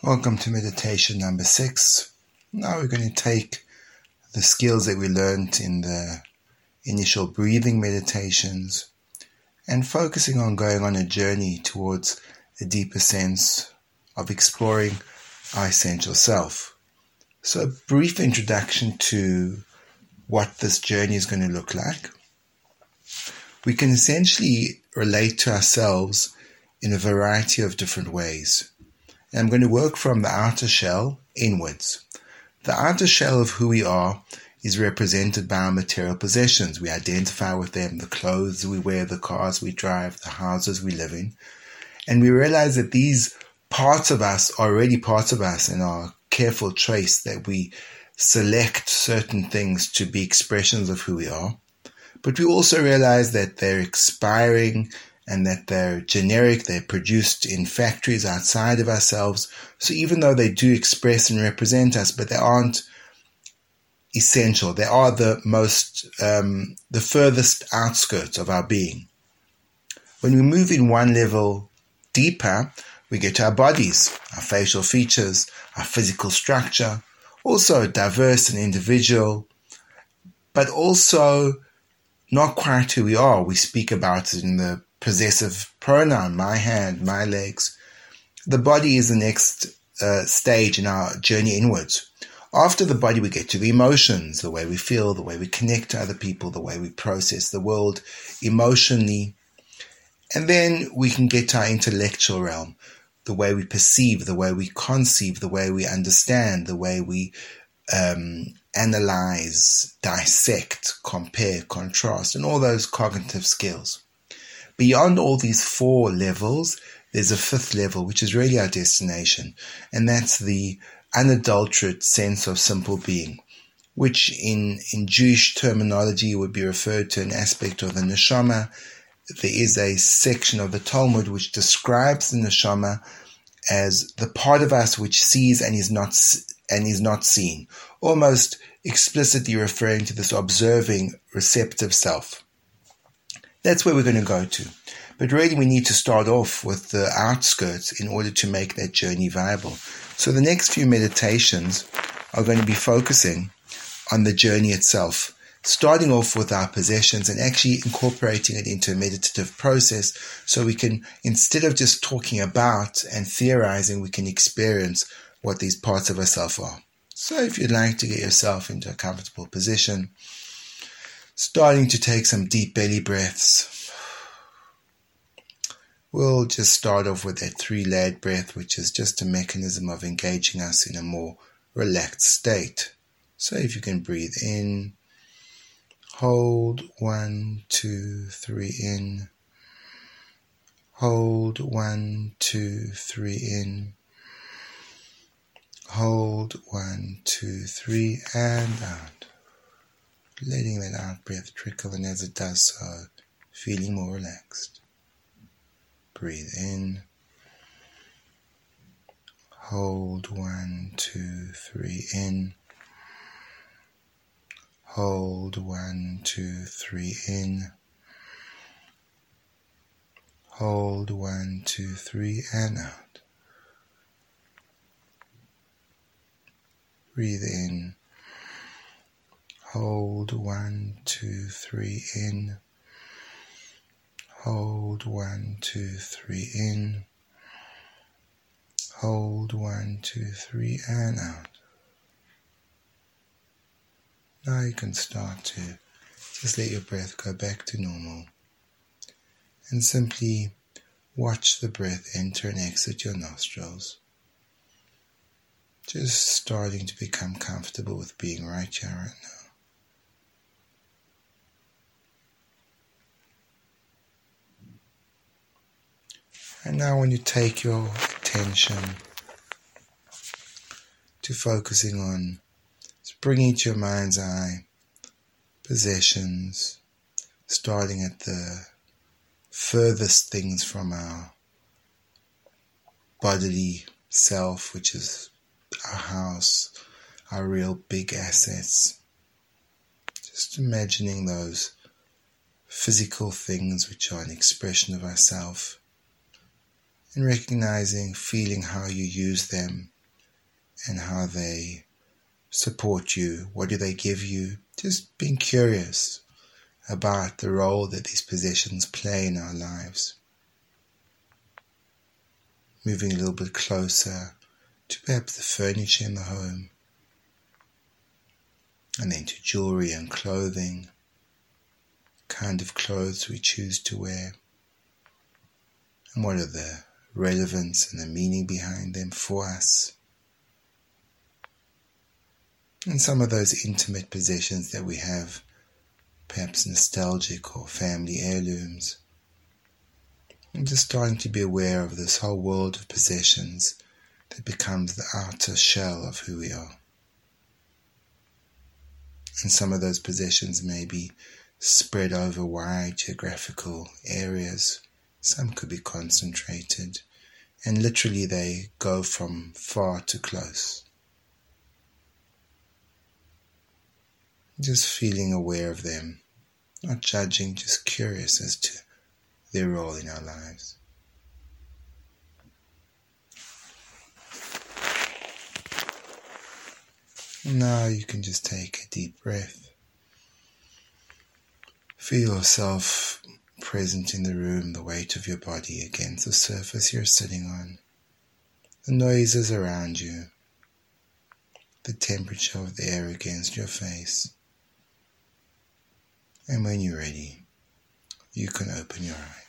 Welcome to meditation number six. Now we're going to take the skills that we learned in the initial breathing meditations and focusing on going on a journey towards a deeper sense of exploring our essential self. So, a brief introduction to what this journey is going to look like. We can essentially relate to ourselves in a variety of different ways. And I'm going to work from the outer shell inwards. The outer shell of who we are is represented by our material possessions. We identify with them, the clothes we wear, the cars we drive, the houses we live in. And we realize that these parts of us are already parts of us in our careful choice that we select certain things to be expressions of who we are. But we also realize that they're expiring and that they're generic, they're produced in factories outside of ourselves. So even though they do express and represent us, but they aren't essential. They are the most, um, the furthest outskirts of our being. When we move in one level deeper, we get to our bodies, our facial features, our physical structure, also diverse and individual, but also not quite who we are. We speak about it in the possessive pronoun, my hand, my legs. The body is the next uh, stage in our journey inwards. After the body, we get to the emotions, the way we feel, the way we connect to other people, the way we process the world emotionally. And then we can get to our intellectual realm, the way we perceive, the way we conceive, the way we understand, the way we um, analyze, dissect, compare, contrast, and all those cognitive skills. Beyond all these four levels, there's a fifth level, which is really our destination, and that's the unadulterated sense of simple being, which in, in Jewish terminology would be referred to an aspect of the neshama. There is a section of the Talmud which describes the neshama as the part of us which sees and is not and is not seen, almost explicitly referring to this observing, receptive self. That's where we're going to go to. But really, we need to start off with the outskirts in order to make that journey viable. So, the next few meditations are going to be focusing on the journey itself, starting off with our possessions and actually incorporating it into a meditative process so we can, instead of just talking about and theorizing, we can experience what these parts of ourselves are. So, if you'd like to get yourself into a comfortable position, starting to take some deep belly breaths. We'll just start off with that three layered breath, which is just a mechanism of engaging us in a more relaxed state. So if you can breathe in, hold one, two, three in, hold one, two, three in, hold one, two, three, and out letting that out breath trickle, and as it does so, feeling more relaxed. Breathe in. Hold one, two, three in. Hold one, two, three in. Hold one, two, three, and out. Breathe in. Hold one, two, three in. Hold one, two, three in. Hold one, two, three, and out. Now you can start to just let your breath go back to normal and simply watch the breath enter and exit your nostrils. Just starting to become comfortable with being right here, right now. And now, when you take your attention to focusing on bringing to your mind's eye possessions, starting at the furthest things from our bodily self, which is our house, our real big assets. Just imagining those physical things which are an expression of ourself and recognizing, feeling how you use them and how they support you. What do they give you? Just being curious about the role that these possessions play in our lives. Moving a little bit closer to perhaps the furniture in the home, and then to jewelry and clothing, kind of clothes we choose to wear, and what are the relevance and the meaning behind them for us. And some of those intimate possessions that we have, perhaps nostalgic or family heirlooms. I'm just starting to be aware of this whole world of possessions that becomes the outer shell of who we are. And some of those possessions may be spread over wide geographical areas. Some could be concentrated, and literally they go from far to close. Just feeling aware of them, not judging, just curious as to their role in our lives. Now you can just take a deep breath. Feel yourself present in the room, the weight of your body against the surface you're sitting on, the noises around you, the temperature of the air against your face. And when you're ready, you can open your eyes.